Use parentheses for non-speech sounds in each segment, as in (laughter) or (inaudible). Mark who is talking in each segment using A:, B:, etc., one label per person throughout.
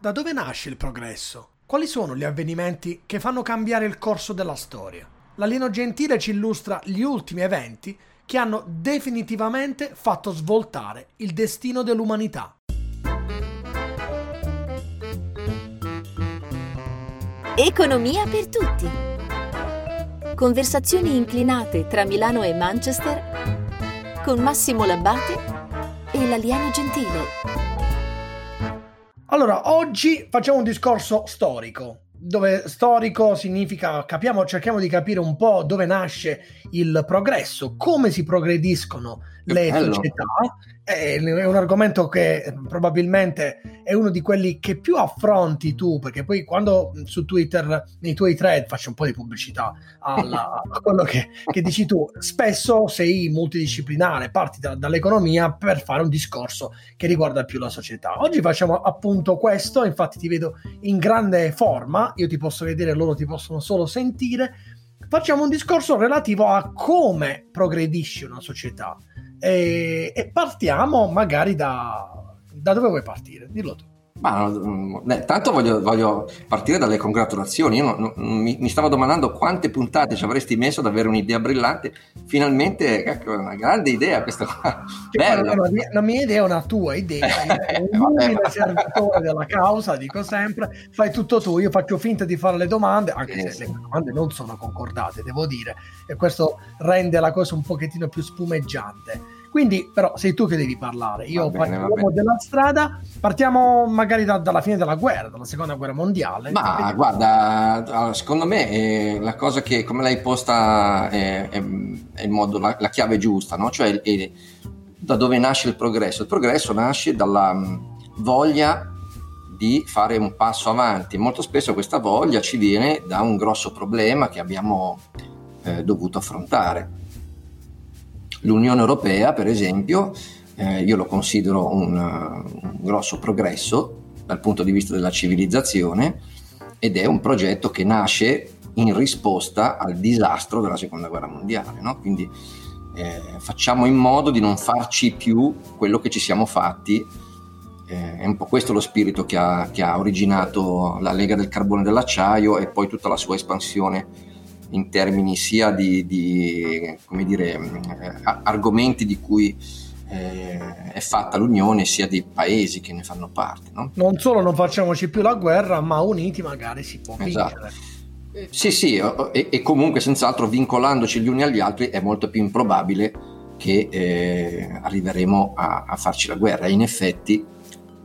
A: Da dove nasce il progresso? Quali sono gli avvenimenti che fanno cambiare il corso della storia? L'alieno gentile ci illustra gli ultimi eventi che hanno definitivamente fatto svoltare il destino dell'umanità.
B: Economia per tutti. Conversazioni inclinate tra Milano e Manchester con Massimo Labbate e l'alieno gentile.
A: Allora, oggi facciamo un discorso storico, dove storico significa capiamo, cerchiamo di capire un po' dove nasce il progresso, come si progrediscono le bello. società. È un argomento che probabilmente è uno di quelli che più affronti tu, perché poi quando su Twitter, nei tuoi thread, faccio un po' di pubblicità alla, (laughs) a quello che, che, dici tu, spesso sei multidisciplinare, parti da, dall'economia per fare un discorso che riguarda più la società. Oggi facciamo appunto questo, infatti ti vedo in grande forma, io ti posso vedere, loro ti possono solo sentire. Facciamo un discorso relativo a come progredisce una società e, e partiamo magari da, da dove vuoi partire? Dillo tu.
C: Ma, eh, tanto voglio, voglio, partire dalle congratulazioni. Io non, non, mi, mi, stavo domandando quante puntate ci avresti messo ad avere un'idea brillante. Finalmente, ecco, una grande idea questa qua.
A: Bella. La, mia, la mia idea è una tua idea. un umile servitore della causa, dico sempre. Fai tutto tu, io faccio finta di fare le domande, anche eh, se le domande non sono concordate, devo dire. E questo rende la cosa un pochettino più spumeggiante. Quindi, però, sei tu che devi parlare. Io parlo della strada. Partiamo magari da, dalla fine della guerra, dalla seconda guerra mondiale.
C: Ma guarda, secondo me eh, la cosa che come l'hai posta è, è, è il modo, la, la, chiave giusta, no? Cioè è, da dove nasce il progresso? Il progresso nasce dalla mm, voglia di fare un passo avanti. Molto spesso questa voglia ci viene da un grosso problema che abbiamo eh, dovuto affrontare L'Unione Europea, per esempio, eh, io lo considero un, un grosso progresso dal punto di vista della civilizzazione ed è un progetto che nasce in risposta al disastro della seconda guerra mondiale. No? Quindi eh, facciamo in modo di non farci più quello che ci siamo fatti. Eh, è un po' questo lo spirito che ha, che ha originato la Lega del Carbone e dell'Acciaio e poi tutta la sua espansione in termini sia di, di dire, eh, argomenti di cui eh, è fatta l'Unione sia dei paesi che ne fanno parte. No?
A: Non solo non facciamoci più la guerra, ma uniti magari si può esatto. vincere.
C: Sì, sì, e, e, comunque senz'altro vincolandoci gli uni agli altri è molto più improbabile che eh, arriveremo a, a, farci la guerra. In effetti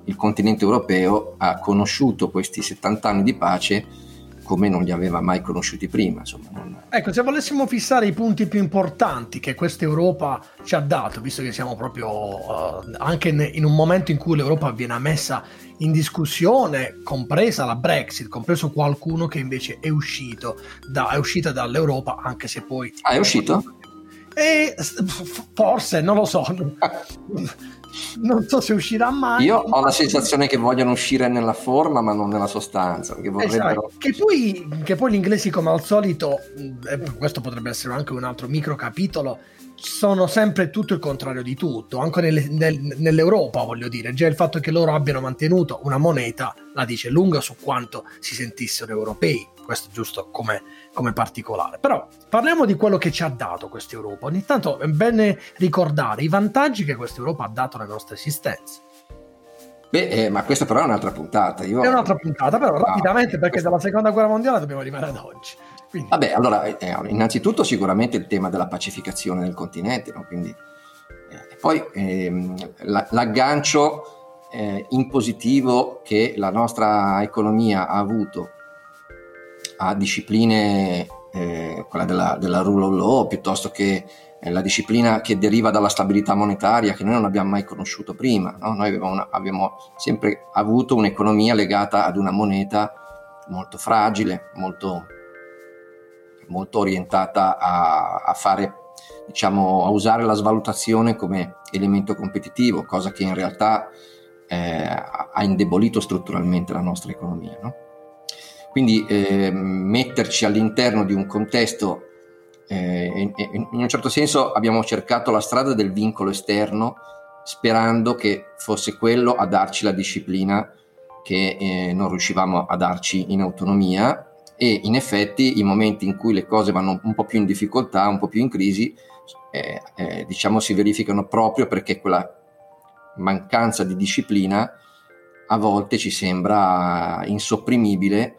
C: il continente europeo ha conosciuto questi 70 anni di pace come non li aveva mai conosciuti prima. Non...
A: Ecco, se volessimo fissare i punti più importanti che questa Europa ci ha dato, visto che siamo proprio uh, anche in un momento in cui l'Europa viene messa in discussione, compresa la Brexit, compreso qualcuno che invece è uscito da, è uscita dall'Europa, anche se poi...
C: Ah, è uscito?
A: E forse, non lo so. (laughs) non so se uscirà mai.
C: Io ho la sensazione che vogliano uscire nella forma, ma non nella sostanza. Che, vorrebbero...
A: esatto. che, poi, che poi gli inglesi, come al solito, questo potrebbe essere anche un altro micro capitolo, sono sempre tutto il contrario di tutto, anche nelle, nel, nell'Europa, voglio dire. Già il fatto che loro abbiano mantenuto una moneta la dice lunga su quanto si sentissero europei. Questo giusto come come particolare. Però parliamo di quello che ci ha dato questa Europa. Ogni tanto è bene ricordare i vantaggi che questa Europa ha dato alla nostra esistenza.
C: Beh, eh, ma questa però è un'altra puntata. Io...
A: È un'altra puntata, però ah, rapidamente, perché dalla seconda guerra mondiale dobbiamo arrivare ad oggi.
C: Quindi... Vabbè, allora, eh, innanzitutto sicuramente il tema della pacificazione del continente, no? Quindi, eh, poi ehm, la, l'aggancio eh, in positivo che la nostra economia ha avuto a discipline, eh, quella della, della rule of law, piuttosto che eh, la disciplina che deriva dalla stabilità monetaria che noi non abbiamo mai conosciuto prima. No? Noi una, abbiamo sempre avuto un'economia legata ad una moneta molto fragile, molto, molto orientata a, a fare diciamo, a usare la svalutazione come elemento competitivo, cosa che in realtà eh, ha indebolito strutturalmente la nostra economia. No? Quindi eh, metterci all'interno di un contesto, eh, in, un certo senso abbiamo cercato la strada del vincolo esterno sperando che fosse quello a darci la disciplina che eh, non riuscivamo a darci in autonomia. E in effetti i momenti in cui le cose vanno un po' più in difficoltà, un po' più in crisi, eh, eh, diciamo si verificano proprio perché quella mancanza di disciplina a volte ci sembra insopprimibile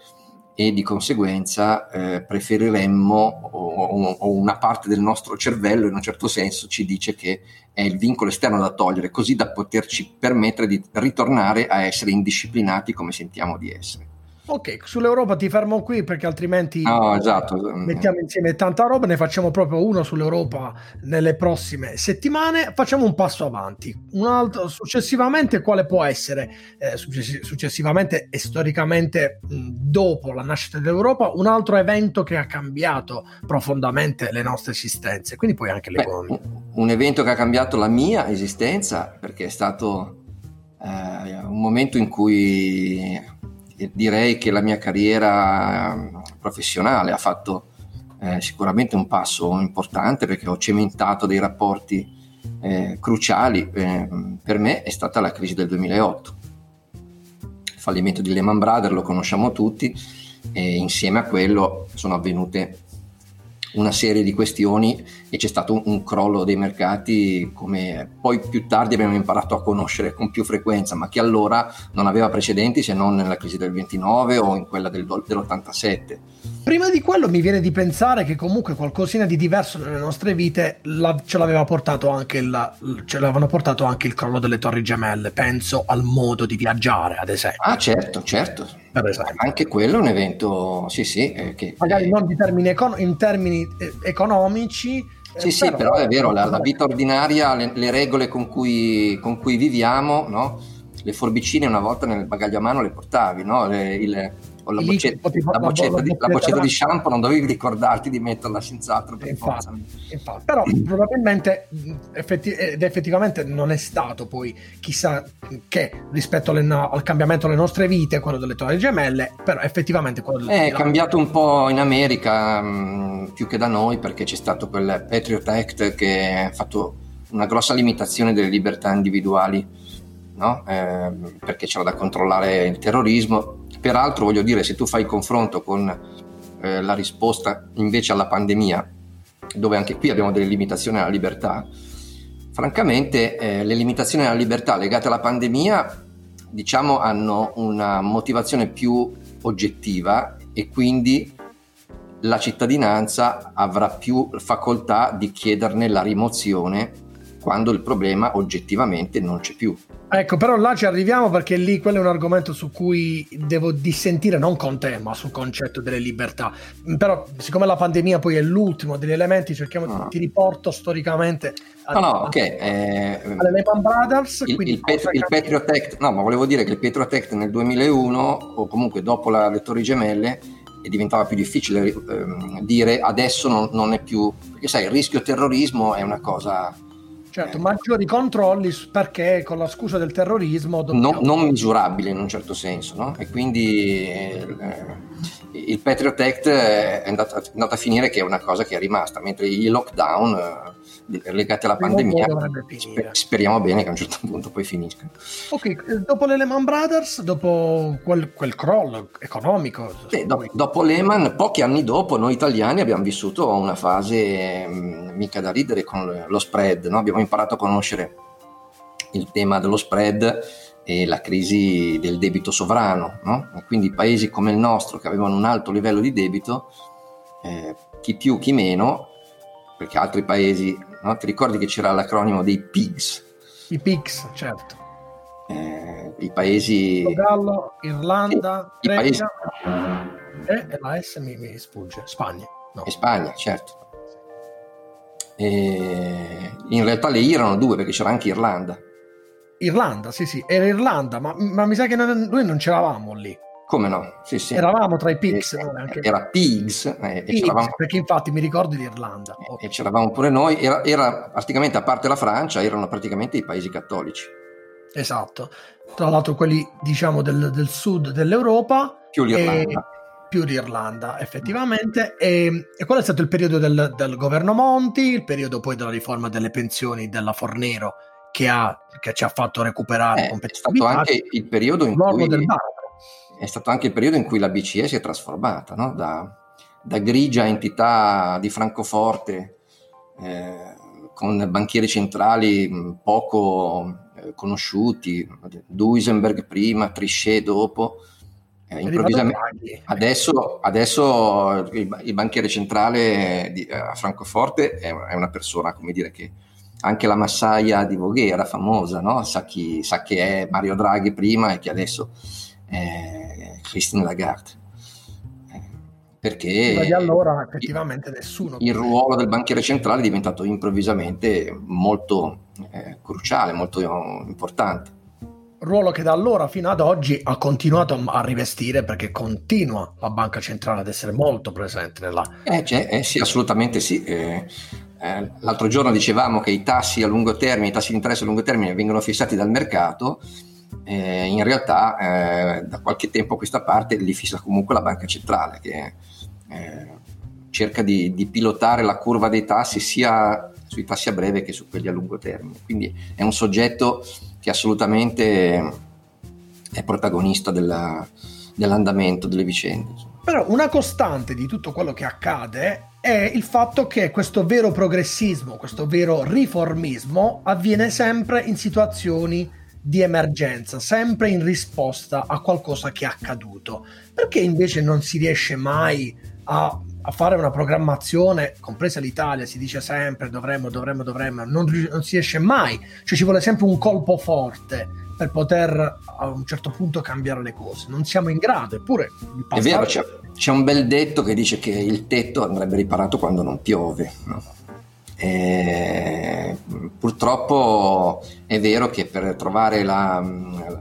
C: e di conseguenza eh, preferiremmo o, o, una parte del nostro cervello in un certo senso ci dice che è il vincolo esterno da togliere così da poterci permettere di ritornare a essere indisciplinati come sentiamo di essere.
A: Ok, sull'Europa ti fermo qui perché altrimenti
C: no, esatto.
A: mettiamo insieme tanta roba, ne facciamo proprio uno sull'Europa nelle prossime settimane, facciamo un passo avanti. Un altro, successivamente quale può essere, eh, successivamente e storicamente mh, dopo la nascita dell'Europa, un altro evento che ha cambiato profondamente le nostre esistenze, quindi poi anche l'economia.
C: Beh, un evento che ha cambiato la mia esistenza perché è stato eh, un momento in cui direi che la mia carriera ehm, professionale ha fatto eh, sicuramente un passo importante perché ho cementato dei rapporti eh, cruciali. Eh, per me è stata la crisi del 2008. Il fallimento di Lehman Brothers lo conosciamo tutti e insieme a quello sono avvenute una serie di questioni e c'è stato un, crollo dei mercati come poi più tardi abbiamo imparato a conoscere con più frequenza, ma che allora non aveva precedenti se non nella crisi del 29 o in quella del, dell'87.
A: Prima di quello mi viene di pensare che comunque qualcosina di diverso nelle nostre vite la, ce l'aveva portato anche il, ce l'avevano portato anche il crollo delle torri gemelle, penso al modo di viaggiare ad esempio.
C: Ah certo, certo. Anche quello è un evento, sì, sì. Eh, che,
A: Magari non in termini, econ- in termini eh, economici.
C: Eh, sì, sì, però, è vero, la, la vita ordinaria, le, le regole con cui, con cui viviamo, no? le forbicine una volta nel bagaglio a mano le portavi, no? le, il, o la, boccetta, la, boccetta, di, la boccetta di shampoo non dovevi ricordarti di metterla senz'altro per infatti,
A: infatti. però probabilmente effetti, ed effettivamente non è stato poi chissà che rispetto alle, al cambiamento delle nostre vite quello delle torri gemelle però effettivamente quello
C: delle è cambiato un po' in America mh, più che da noi perché c'è stato quel Patriot Act che ha fatto una grossa limitazione delle libertà individuali no? eh, perché c'era da controllare il terrorismo Peraltro voglio dire, se tu fai il confronto con eh, la risposta invece alla pandemia, dove anche qui abbiamo delle limitazioni alla libertà, francamente eh, le limitazioni alla libertà legate alla pandemia diciamo hanno una motivazione più oggettiva e quindi la cittadinanza avrà più facoltà di chiederne la rimozione quando il problema oggettivamente non c'è più.
A: Ecco, però là ci arriviamo perché lì quello è un argomento su cui devo dissentire non con te, ma sul concetto delle libertà. Però, siccome la pandemia poi è l'ultimo degli elementi, cerchiamo no. ti riporto storicamente
C: a, no, no, ok. Eh,
A: alle Lehman Brothers.
C: Il, il, Pet, il Patriot Act, no, ma volevo dire che il Patriot Act nel 2001, o comunque dopo la, le Torri Gemelle, diventava più difficile eh, dire adesso non, non è più. Perché sai, il rischio terrorismo è una cosa
A: Certo, maggiori controlli perché con la scusa del terrorismo...
C: Dobbiamo... Non, non, misurabili in un certo senso, no? E quindi eh, il Patriot Act è andato, è andato, a finire che è una cosa che è rimasta, mentre i lockdown eh, legati alla pandemia sper- speriamo bene che a un certo punto poi finiscano.
A: Ok, dopo le Lehman Brothers, dopo quel, quel crollo economico...
C: Sì, do- dopo Lehman, pochi anni dopo, noi italiani abbiamo vissuto una fase mh, mm, mica da ridere con lo spread, no? abbiamo imparato a conoscere il tema dello spread e la crisi del debito sovrano. No? Quindi paesi come il nostro, che avevano un alto livello di debito, eh, chi più, chi meno, perché altri paesi, no? ti ricordi che c'era l'acronimo dei PIGS?
A: I PIGS, certo.
C: Eh, I paesi...
A: Portogallo, Irlanda, i, paesi... e, e la S mi, mi sfugge, Spagna.
C: No. E Spagna, certo. E in realtà le erano due perché c'era anche Irlanda.
A: Irlanda, sì, sì, era Irlanda, ma, ma mi sa che noi, non c'eravamo lì.
C: Come no? Sì, sì.
A: Eravamo tra i Pigs.
C: Eh, anche... Era Pigs.
A: Eh, Pigs perché infatti mi ricordo di Irlanda.
C: Okay. E c'eravamo pure noi. Era, era, praticamente, a parte la Francia, erano praticamente i paesi cattolici.
A: Esatto. Tra l'altro quelli, diciamo, del, del sud dell'Europa.
C: Più l'Irlanda.
A: Più l'Irlanda effettivamente. E, e quello è stato il periodo del, del, governo Monti, il periodo poi della riforma delle pensioni della Fornero che, ha, che ci ha fatto recuperare
C: eh, è stato anche il periodo in cui
A: del
C: è stato anche il periodo in cui la BCE si è trasformata, no? da, da, grigia entità di Francoforte, eh, con banchieri centrali poco eh, conosciuti, Duisenberg prima, Trichet dopo, eh, improvvisamente adesso, adesso il, il, banchiere centrale di, a Francoforte è, è, una persona, come dire, che anche la massaia di Voghè era famosa, no? sa, chi, sa che è Mario Draghi prima e che adesso è Christine Lagarde.
A: Eh, perché da allora effettivamente nessuno.
C: Il ruolo del banchiere centrale è diventato improvvisamente molto eh, cruciale, molto importante
A: ruolo che da allora fino ad oggi ha continuato a rivestire perché continua la banca centrale ad essere molto presente nella...
C: Eh, eh sì, assolutamente sì. Eh, eh, l'altro giorno dicevamo che i tassi a lungo termine, i tassi di interesse a lungo termine vengono fissati dal mercato, eh, in realtà eh, da qualche tempo a questa parte li fissa comunque la banca centrale che cerca di, di pilotare la curva dei tassi sia sui tassi a breve che su quelli a lungo termine. Quindi è un soggetto che assolutamente è protagonista della, dell'andamento delle vicende.
A: Però una costante di tutto quello che accade è il fatto che questo vero progressismo, questo vero riformismo avviene sempre in situazioni di emergenza, sempre in risposta a qualcosa che è accaduto. Perché invece non si riesce mai a a fare una programmazione, compresa l'Italia, si dice sempre dovremmo, dovremmo, dovremmo, non, non, si riesce mai, cioè ci vuole sempre un colpo forte per poter a un certo punto cambiare le cose, non siamo in grado, eppure...
C: Passaggio... È vero, c'è, c'è, un bel detto che dice che il tetto andrebbe riparato quando non piove. No? E purtroppo è vero che per trovare la,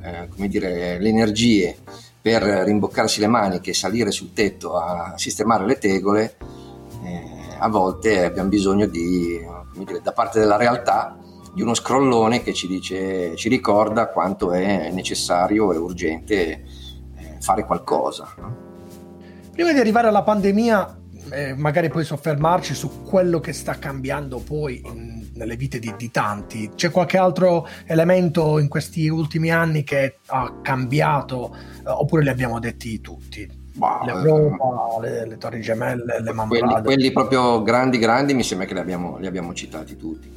C: eh, dire, le energie per rimboccarsi le maniche e salire sul tetto a sistemare le tegole, eh, a volte abbiamo bisogno di, dire, da parte della realtà di uno scrollone che ci, dice, ci ricorda quanto è necessario e urgente eh, fare qualcosa. No?
A: Prima di arrivare alla pandemia, eh, magari poi soffermarci su quello che sta cambiando poi in nelle vite di, di, tanti. C'è qualche altro elemento in questi ultimi anni che ha cambiato, eh, oppure li abbiamo detti tutti? Wow, L'Europa, le, le, Torri Gemelle, le
C: Mambrade. Quelli, quelli, proprio grandi, grandi, mi sembra che li abbiamo, li abbiamo citati tutti.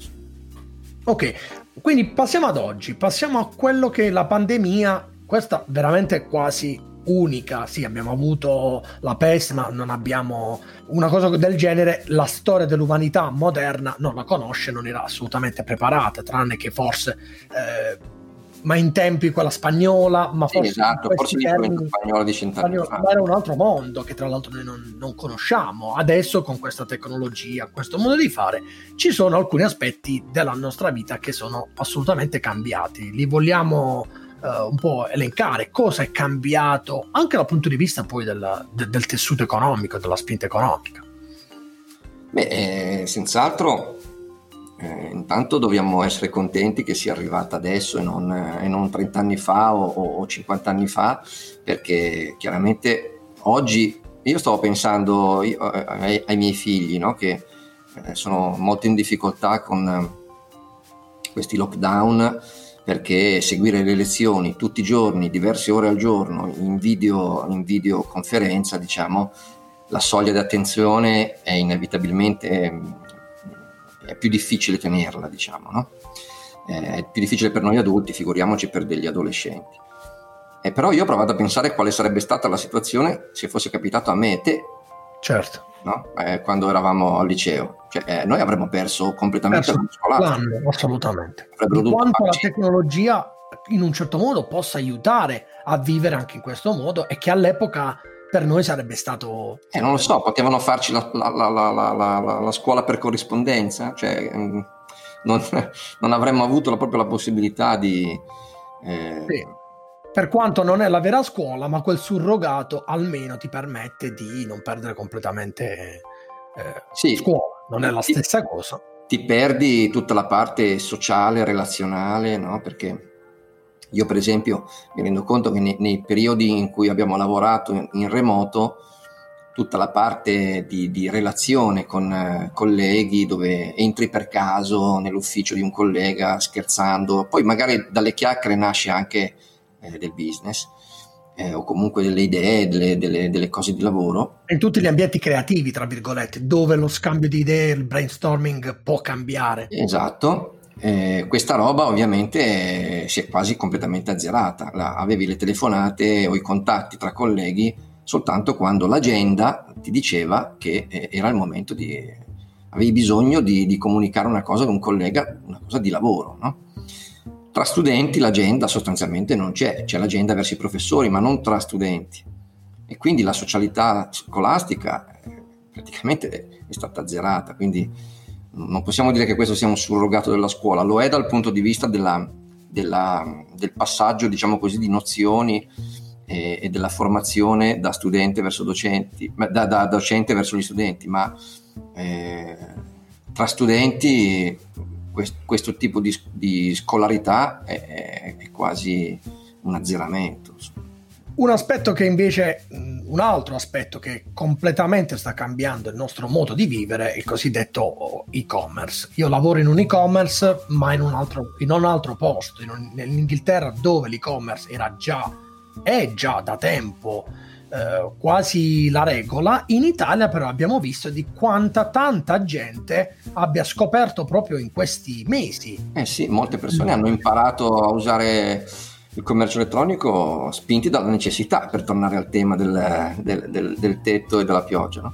A: Ok, quindi passiamo ad oggi, passiamo a quello che la pandemia, questa veramente quasi unica. Sì, abbiamo avuto la peste, ma non abbiamo una cosa del genere. La storia dell'umanità moderna non la conosce, non era assolutamente preparata, tranne che forse. Eh, ma in tempi quella spagnola, ma forse,
C: sì, esatto, forse termini, spagnola di cent'anni fa.
A: Era un altro mondo che tra l'altro noi non, non, conosciamo. Adesso con questa tecnologia, questo modo di fare, ci sono alcuni aspetti della nostra vita che sono assolutamente cambiati. Li vogliamo uh, un po' elencare cosa è cambiato anche dal punto di vista poi del, de, del tessuto economico, della spinta economica.
C: Beh, eh, senz'altro eh, intanto dobbiamo essere contenti che sia arrivata adesso e non, eh, e non 30 anni fa o, o, 50 anni fa, perché chiaramente oggi io stavo pensando io, eh, ai, ai, miei figli no, che eh, sono molto in difficoltà con questi lockdown perché seguire le lezioni tutti i giorni, diverse ore al giorno, in, video, in videoconferenza, diciamo, la soglia di attenzione è inevitabilmente è più difficile tenerla, diciamo, no? È più difficile per noi adulti, figuriamoci per degli adolescenti. E però io ho provato a pensare quale sarebbe stata la situazione se fosse capitato a me e te.
A: Certo.
C: No? Eh, quando eravamo al liceo. Cioè, eh, noi avremmo perso completamente perso
A: l'anno assolutamente. Di quanto la tecnologia in un certo modo possa aiutare a vivere anche in questo modo e che all'epoca per noi sarebbe stato...
C: Eh, non lo so, potevano farci la, la, la, la scuola per corrispondenza, cioè mm, non, (laughs) non, avremmo avuto proprio la possibilità di...
A: Eh... Sì. Per quanto non è la vera scuola, ma quel surrogato almeno ti permette di non perdere completamente eh, sì. scuola, non è la stessa cosa.
C: Ti perdi tutta la parte sociale, relazionale, no? Perché io per esempio mi rendo conto che nei, nei periodi in cui abbiamo lavorato in, in remoto, tutta la parte di, di relazione con eh, colleghi dove entri per caso nell'ufficio di un collega scherzando, poi magari dalle chiacchiere nasce anche eh, del business. eh, o comunque delle idee, delle, delle, delle, cose di lavoro.
A: In tutti gli ambienti creativi, tra virgolette, dove lo scambio di idee, il brainstorming può cambiare.
C: Esatto. Eh, questa roba ovviamente si è quasi completamente azzerata. La, avevi le telefonate o i contatti tra colleghi soltanto quando l'agenda ti diceva che eh, era il momento di... avevi bisogno di, di, comunicare una cosa ad un collega, una cosa di lavoro, no? Tra studenti l'agenda sostanzialmente non c'è, c'è l'agenda verso i professori, ma non tra studenti. E quindi la socialità scolastica eh, praticamente è stata azzerata, quindi non possiamo dire che questo sia un surrogato della scuola, lo è dal punto di vista della, della, del passaggio, diciamo così, di nozioni e, e, della formazione da studente verso docenti, da, da docente verso gli studenti, ma eh, tra studenti questo tipo di, di scolarità è, è, quasi un azzeramento.
A: Un aspetto che invece, un altro aspetto che completamente sta cambiando il nostro modo di vivere è il cosiddetto e-commerce. Io lavoro in un e-commerce, ma in un altro, in un altro posto, in un, nell'Inghilterra dove l'e-commerce era già, è già da tempo eh, quasi la regola. In Italia però abbiamo visto di quanta tanta gente abbia scoperto proprio in questi mesi.
C: Eh sì, molte persone hanno imparato a usare il commercio elettronico spinti dalla necessità, per tornare al tema del, del, del, del tetto e della pioggia. No?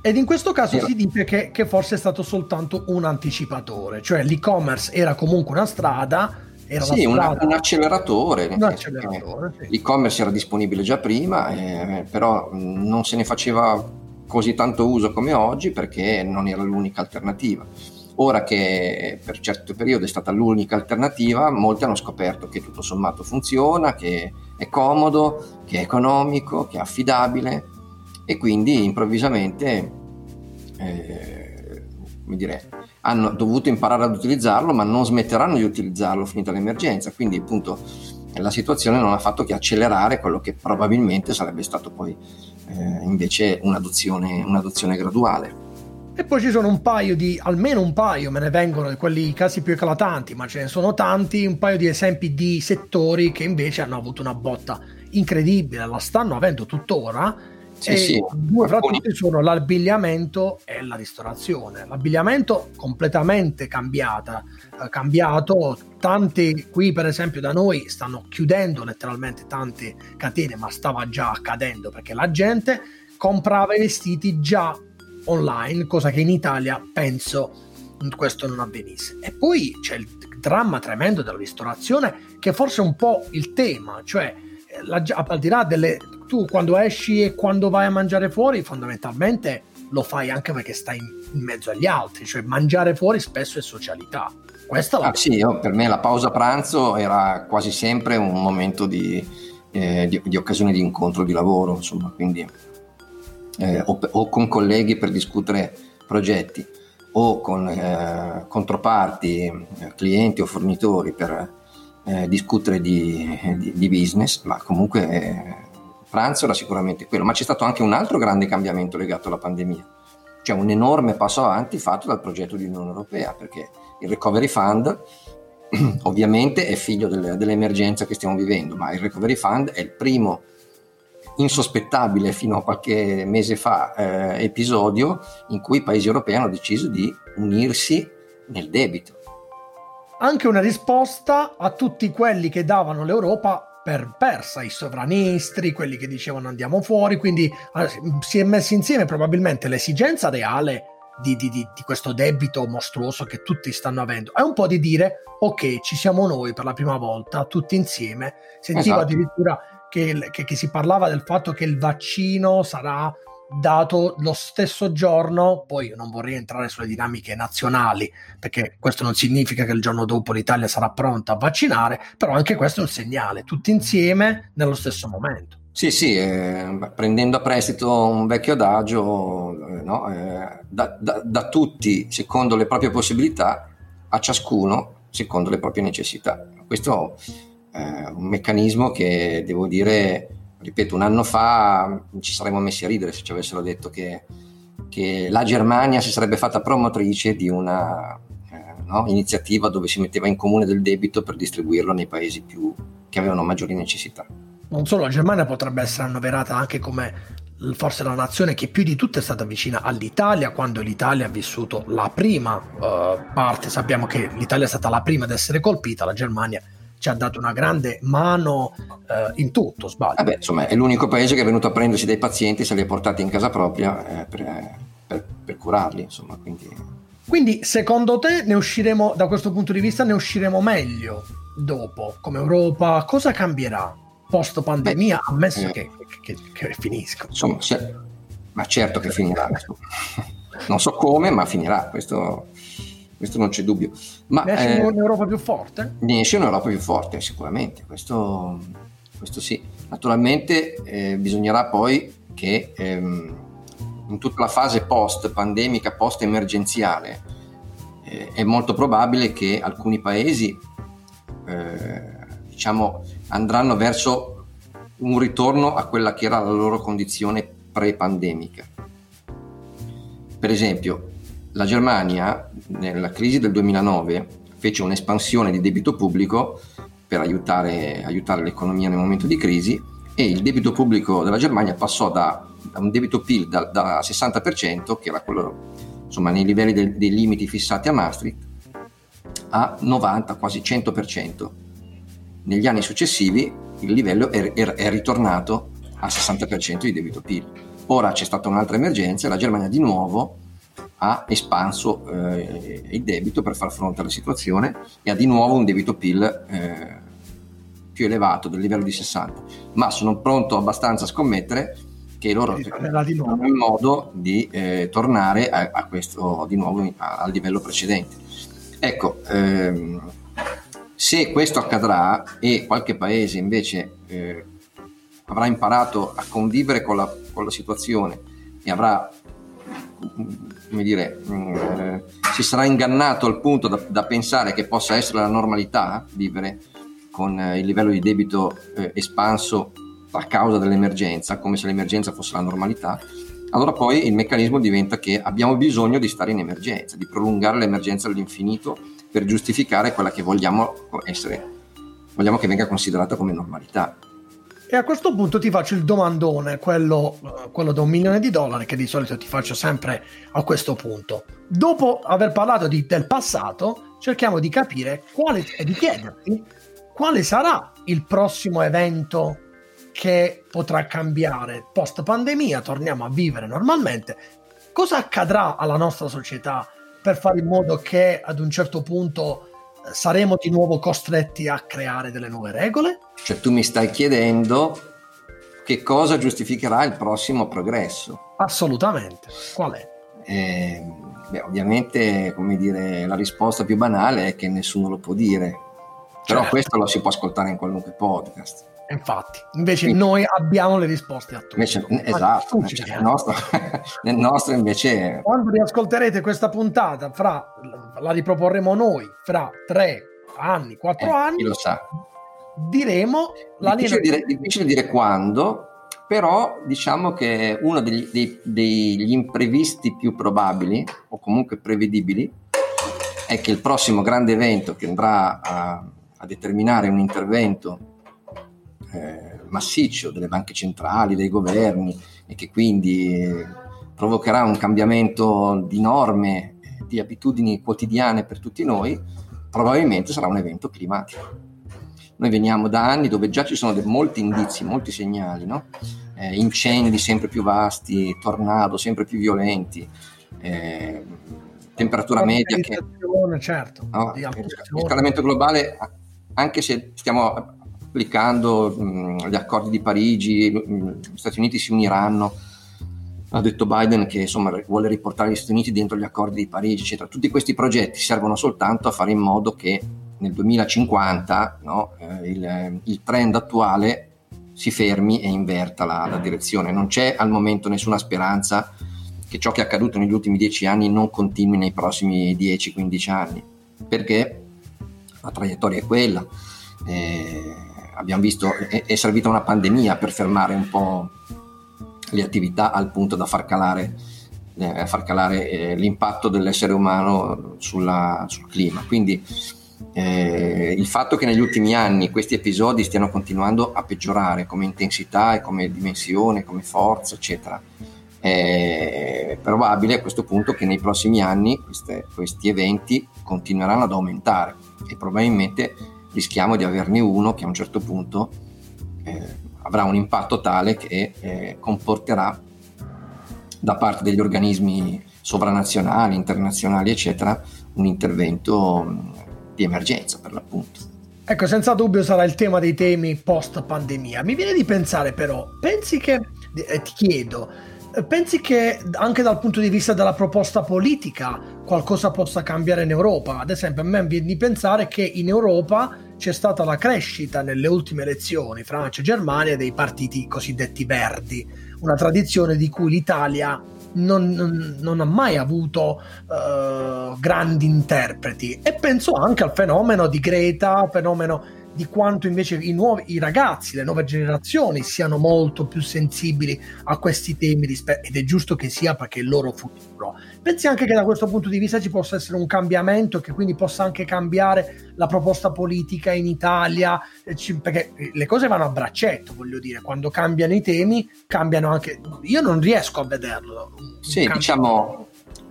A: Ed in questo caso era. si dice che, che forse è stato soltanto un anticipatore, cioè l'e-commerce era comunque una strada, era
C: sì, una, un acceleratore. Un acceleratore sì. L'e-commerce era disponibile già prima, eh, però non se ne faceva così tanto uso come oggi perché non era l'unica alternativa. Ora che per certo periodo è stata l'unica alternativa, molti hanno scoperto che tutto sommato funziona, che è comodo, che è economico, che è affidabile e quindi improvvisamente eh, come dire, hanno dovuto imparare ad utilizzarlo, ma non smetteranno di utilizzarlo finita l'emergenza. Quindi, appunto, la situazione non ha fatto che accelerare quello che probabilmente sarebbe stato poi eh, invece un'adozione, un'adozione graduale.
A: E poi ci sono un paio di, almeno un paio, me ne vengono quelli i casi più eclatanti, ma ce ne sono tanti, un paio di esempi di settori che invece hanno avuto una botta incredibile, la stanno avendo tuttora sì, sì. Due fra tutti sono l'abbigliamento e la ristorazione. L'abbigliamento completamente cambiata, eh, cambiato. Tanti qui, per esempio, da noi stanno chiudendo letteralmente tante catene, ma stava già accadendo perché la gente comprava i vestiti già online, cosa che in Italia penso questo non avvenisse. E poi c'è il dramma tremendo della ristorazione, che forse è un po' il tema, cioè la, al di là delle tu quando esci e quando vai a mangiare fuori fondamentalmente lo fai anche perché stai in, mezzo agli altri, cioè mangiare fuori spesso è socialità. Questa
C: ah, sì, io, per me la pausa pranzo era quasi sempre un momento di, eh, di, di occasione di incontro di lavoro, insomma, quindi eh, o, o, con colleghi per discutere progetti o con eh, controparti, eh, clienti o fornitori per eh, discutere di, di, di, business, ma comunque eh, pranzo era sicuramente quello, ma c'è stato anche un altro grande cambiamento legato alla pandemia, cioè un enorme passo avanti fatto dal progetto di Unione Europea, perché il Recovery Fund (clears throat) ovviamente è figlio delle, dell'emergenza che stiamo vivendo, ma il Recovery Fund è il primo insospettabile fino a qualche mese fa eh, episodio in cui i paesi europei hanno deciso di unirsi nel debito.
A: Anche una risposta a tutti quelli che davano l'Europa per persa, i sovranistri, quelli che dicevano andiamo fuori, quindi si è messa insieme probabilmente l'esigenza reale di, di, di, di, questo debito mostruoso che tutti stanno avendo. È un po' di dire, ok, ci siamo noi per la prima volta, tutti insieme. Sentivo esatto. addirittura che, che, che, si parlava del fatto che il vaccino sarà dato lo stesso giorno, poi non vorrei entrare sulle dinamiche nazionali, perché questo non significa che il giorno dopo l'Italia sarà pronta a vaccinare, però anche questo è un segnale, tutti insieme nello stesso momento.
C: Sì, sì, eh, prendendo a prestito un vecchio adagio, eh, no, eh, da, da, da tutti secondo le proprie possibilità, a ciascuno secondo le proprie necessità. Questo è un meccanismo che devo dire ripeto, un anno fa ci saremmo messi a ridere se ci avessero detto che, che la Germania si sarebbe fatta promotrice di una eh, no, iniziativa dove si metteva in comune del debito per distribuirlo nei paesi più, che avevano maggiori necessità.
A: non solo la Germania potrebbe essere annoverata anche come forse la nazione che più di tutte è stata vicina all'Italia quando l'Italia ha vissuto la prima uh, parte. Sappiamo che l'Italia è stata la prima ad essere colpita, la Germania ci ha dato una grande mano uh, in tutto, sbaglio.
C: Vabbè, insomma, è l'unico paese che è venuto a prendersi dei pazienti, se li ha portati in casa propria eh, per, per, per, curarli, insomma, quindi...
A: quindi secondo te ne usciremo, da questo punto di vista, ne usciremo meglio dopo, come Europa? Cosa cambierà? post pandemia, ammesso eh, che, che, che, finisca.
C: Insomma, se, ma certo che finirà. non so come, ma finirà, questo, questo non c'è dubbio. Ma,
A: ne esce eh, un'Europa più forte?
C: Ne esce un'Europa più forte, sicuramente, questo, questo sì. Naturalmente eh, bisognerà poi che ehm, in tutta la fase post pandemica, post emergenziale, eh, è molto probabile che alcuni paesi eh, diciamo, andranno verso un ritorno a quella che era la loro condizione pre-pandemica. Per esempio, la Germania nella crisi del 2009 fece un'espansione di debito pubblico per aiutare, aiutare l'economia nel momento di crisi e il debito pubblico della Germania passò da, da un debito PIL da, da 60%, che era quello insomma, nei livelli del, dei limiti fissati a Maastricht, a 90, quasi 100% negli anni successivi il livello è, è, è ritornato al 60% di debito PIL. Ora c'è stata un'altra emergenza e la Germania di nuovo ha espanso eh, il debito per far fronte alla situazione e ha di nuovo un debito PIL eh, più elevato del livello di 60. Ma sono pronto abbastanza a scommettere che loro hanno il modo di eh, tornare a, a, questo di nuovo al livello precedente. Ecco, ehm, se questo accadrà e qualche paese invece eh, avrà imparato a convivere con la, con la situazione e avrà, come dire, eh, si sarà ingannato al punto da, da, pensare che possa essere la normalità vivere con eh, il livello di debito eh, espanso a causa dell'emergenza, come se l'emergenza fosse la normalità, allora poi il meccanismo diventa che abbiamo bisogno di stare in emergenza, di prolungare l'emergenza all'infinito per giustificare quella che vogliamo essere, vogliamo che venga considerata come normalità.
A: E a questo punto ti faccio il domandone, quello, quello, da un milione di dollari, che di solito ti faccio sempre a questo punto. Dopo aver parlato di, del passato, cerchiamo di capire quale, e di chiederti quale sarà il prossimo evento che potrà cambiare post pandemia, torniamo a vivere normalmente. Cosa accadrà alla nostra società per fare in modo che ad un certo punto saremo di nuovo costretti a creare delle nuove regole?
C: Cioè tu mi stai chiedendo che cosa giustificherà il prossimo progresso?
A: Assolutamente. Qual è?
C: Eh, beh, ovviamente, come dire, la risposta più banale è che nessuno lo può dire. Però certo. questo lo si può ascoltare in qualunque podcast.
A: Infatti, invece Quindi, noi abbiamo le risposte a tutti.
C: Invece, esatto, cioè, nel, nostro, (laughs) nel, nostro, invece...
A: Quando riascolterete questa puntata, fra, la riproporremo noi, fra tre anni, quattro
C: eh,
A: anni,
C: chi lo sa.
A: diremo
C: la difficile linea... Dire, difficile dire quando, però diciamo che uno degli, dei, degli imprevisti più probabili, o comunque prevedibili, è che il prossimo grande evento che andrà a, a determinare un intervento eh, massiccio delle banche centrali, dei governi e che quindi provocherà un cambiamento di norme, di abitudini quotidiane per tutti noi, probabilmente sarà un evento climatico. Noi veniamo da anni dove già ci sono de- molti indizi, molti segnali, no? eh, incendi sempre più vasti, tornado sempre più violenti, eh, temperatura media che...
A: Certo,
C: no? Il riscaldamento globale, anche se stiamo applicando mh, gli accordi di Parigi, gli Stati Uniti si uniranno. Ha detto Biden che insomma, vuole riportare gli Stati Uniti dentro gli accordi di Parigi, eccetera. Tutti questi progetti servono soltanto a fare in modo che nel 2050 no, eh, il, il, trend attuale si fermi e inverta la, la direzione. Non c'è al momento nessuna speranza che ciò che è accaduto negli ultimi dieci anni non continui nei prossimi 10-15 anni, perché la traiettoria è quella. Eh, abbiamo visto, è, è, servita una pandemia per fermare un po' le attività al punto da far calare, eh, far calare eh, l'impatto dell'essere umano sulla, sul clima. Quindi eh, il fatto che negli ultimi anni questi episodi stiano continuando a peggiorare come intensità e come dimensione, come forza, eccetera, è probabile a questo punto che nei prossimi anni queste, questi eventi continueranno ad aumentare e probabilmente rischiamo di averne uno che a un certo punto eh, avrà un impatto tale che eh, comporterà da parte degli organismi sovranazionali, internazionali, eccetera, un intervento di emergenza per l'appunto.
A: Ecco, senza dubbio sarà il tema dei temi post pandemia. Mi viene di pensare però, pensi che, eh, ti chiedo, eh, pensi che anche dal punto di vista della proposta politica qualcosa possa cambiare in Europa? Ad esempio, a me viene di pensare che in Europa c'è stata la crescita nelle ultime elezioni, Francia e Germania, dei partiti cosiddetti verdi, una tradizione di cui l'Italia non, non, non ha mai avuto uh, grandi interpreti. E penso anche al fenomeno di Greta, fenomeno di quanto invece i, nuovi, i ragazzi, le nuove generazioni siano molto più sensibili a questi temi rispe- ed è giusto che sia perché è il loro futuro. Pensi anche che da questo punto di vista ci possa essere un cambiamento che quindi possa anche cambiare la proposta politica in Italia, eh, perché le cose vanno a braccetto, voglio dire, quando cambiano i temi cambiano anche... Io non riesco a vederlo.
C: Sì, diciamo...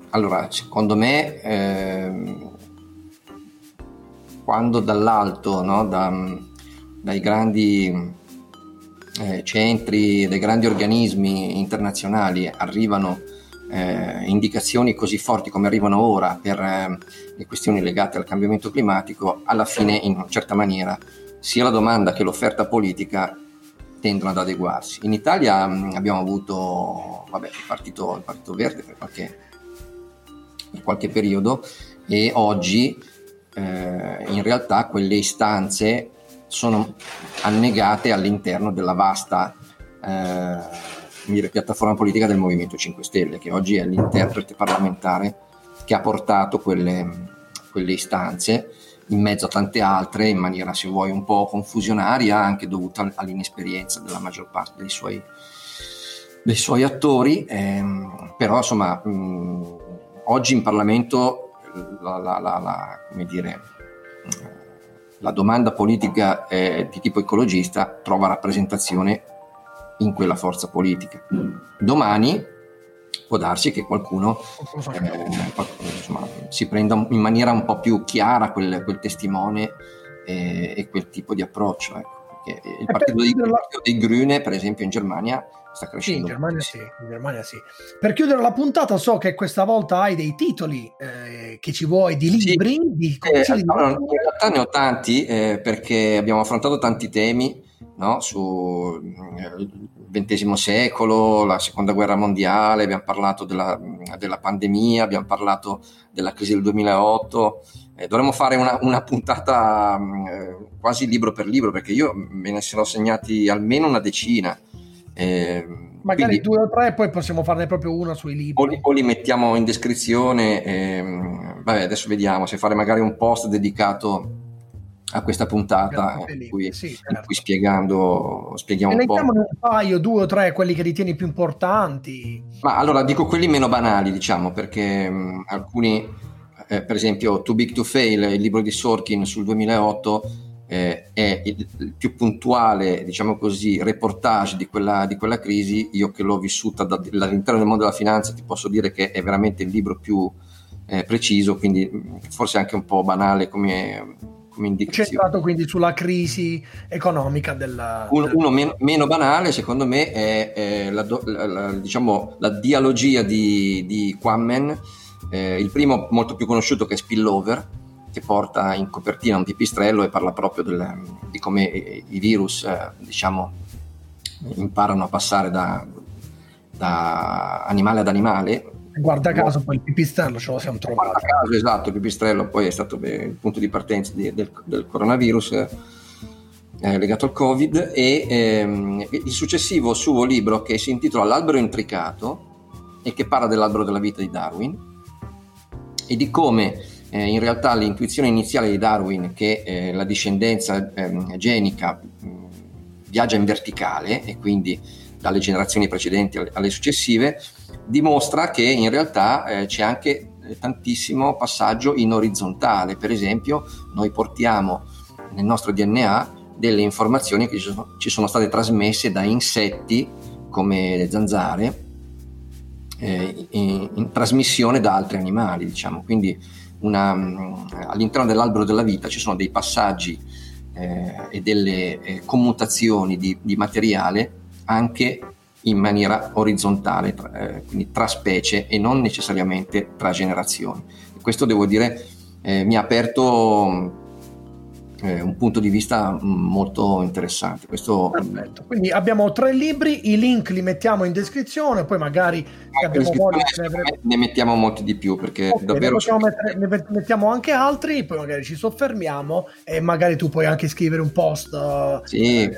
C: Allora, secondo me... Eh quando dall'alto, no, da, dai grandi eh, centri, dai grandi organismi internazionali arrivano eh, indicazioni così forti come arrivano ora per eh, le questioni legate al cambiamento climatico, alla fine in una certa maniera sia la domanda che l'offerta politica tendono ad adeguarsi. In Italia mh, abbiamo avuto vabbè, il, partito, il Partito Verde per qualche, per qualche periodo e oggi eh, in realtà quelle istanze sono annegate all'interno della vasta eh, piattaforma politica del Movimento 5 Stelle, che oggi è l'interprete parlamentare che ha portato quelle, quelle istanze in mezzo a tante altre in maniera, se vuoi, un po' confusionaria, anche dovuta all'inesperienza della maggior parte dei suoi, dei suoi attori. Ehm, però, insomma, mh, oggi in Parlamento la, la, la, dire, la domanda politica eh, di tipo ecologista trova rappresentazione in quella forza politica. Domani può darsi che qualcuno eh, insomma, si prenda in maniera un po' più chiara quel, quel testimone eh, e quel tipo di approccio. Ecco. il partito dei, dei Grüne, per esempio, in Germania sta crescendo.
A: Sì, in Germania sì, in Germania sì. Per chiudere la puntata so che questa volta hai dei titoli eh, che ci vuoi di libri, sì. di
C: eh, allora, in realtà ne ho tanti eh, perché abbiamo affrontato tanti temi no? sul XX secolo, la seconda guerra mondiale, abbiamo parlato della, della pandemia, abbiamo parlato della crisi del 2008. Eh, dovremmo fare una, una puntata eh, quasi libro per libro perché io me ne sono segnati almeno una decina
A: eh, Magari quindi, due o tre, poi possiamo farne proprio una sui libri.
C: O li, o li mettiamo in descrizione. Ehm, vabbè, adesso vediamo se fare magari un post dedicato a questa puntata in cui, sì, certo. in cui spiegando, spieghiamo un po'. un
A: paio, due o tre, quelli che ritieni più importanti.
C: Ma allora dico quelli meno banali, diciamo, perché mh, alcuni, eh, per esempio, Too Big to Fail, il libro di Sorkin sul 2008 eh, è il, più puntuale, diciamo così, reportage di quella, di quella crisi, io che l'ho vissuta da, dall'interno del mondo della finanza ti posso dire che è veramente il libro più eh, preciso, quindi forse anche un po' banale come, come indicazione.
A: Centrato quindi sulla crisi economica della...
C: Uno, uno meno, meno, banale secondo me è, è la, la, la, diciamo, la, dialogia di, di Quammen, eh, il primo molto più conosciuto che è Spillover, che porta in copertina un pipistrello e parla proprio del, di come i virus eh, diciamo, imparano a passare da, da, animale ad animale.
A: Guarda caso poi il pipistrello ce lo siamo trovato. Guarda caso,
C: esatto, il pipistrello poi è stato il punto di partenza di, del, del, coronavirus eh, legato al Covid e ehm, il successivo suo libro che si intitola L'albero intricato e che parla dell'albero della vita di Darwin e di come eh, in realtà l'intuizione iniziale di Darwin che eh, la discendenza eh, genica mh, viaggia in verticale e quindi dalle generazioni precedenti alle successive, dimostra che in realtà eh, c'è anche tantissimo passaggio in orizzontale. Per esempio, noi portiamo nel nostro DNA delle informazioni che ci sono, ci sono state trasmesse da insetti come le zanzare eh, in, in, trasmissione da altri animali, diciamo. Quindi una, all'interno dell'albero della vita ci sono dei passaggi eh, e delle eh, commutazioni di, di, materiale anche in maniera orizzontale, tra, eh, quindi tra specie e non necessariamente tra generazioni. Questo devo dire eh, mi ha aperto eh, un punto di vista mm, molto interessante. Questo...
A: Perfetto. Quindi abbiamo tre libri, i link li mettiamo in descrizione, poi magari
C: voglia, ne, ne, mettiamo molti di più perché okay, davvero...
A: Ne, mettere, ne, mettiamo anche altri, poi magari ci soffermiamo e magari tu puoi anche scrivere un post.
C: Sì.
A: Eh,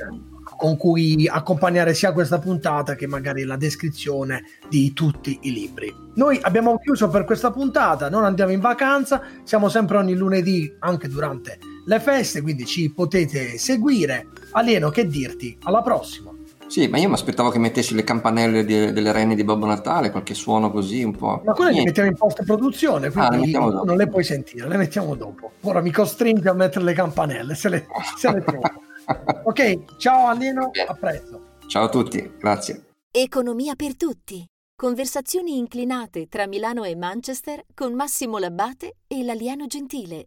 A: con cui accompagnare sia questa puntata che magari la descrizione di tutti i libri. Noi abbiamo chiuso per questa puntata, non andiamo in vacanza, siamo sempre ogni lunedì anche durante le feste, quindi ci potete seguire. Alieno, che dirti? Alla prossima!
C: Sì, ma io mi aspettavo che mettessi le campanelle di, delle renne di Babbo Natale, qualche suono così un po'.
A: Ma quelle le mettiamo in post produzione, ah, quindi ah, non le puoi sentire, le mettiamo dopo. Ora mi costringe a mettere le campanelle, se le, se le trovo. (laughs) ok, ciao Alieno, a presto.
C: Ciao a tutti, grazie.
B: Economia per tutti. Conversazioni inclinate tra Milano e Manchester con Massimo Labbate e l'alieno gentile.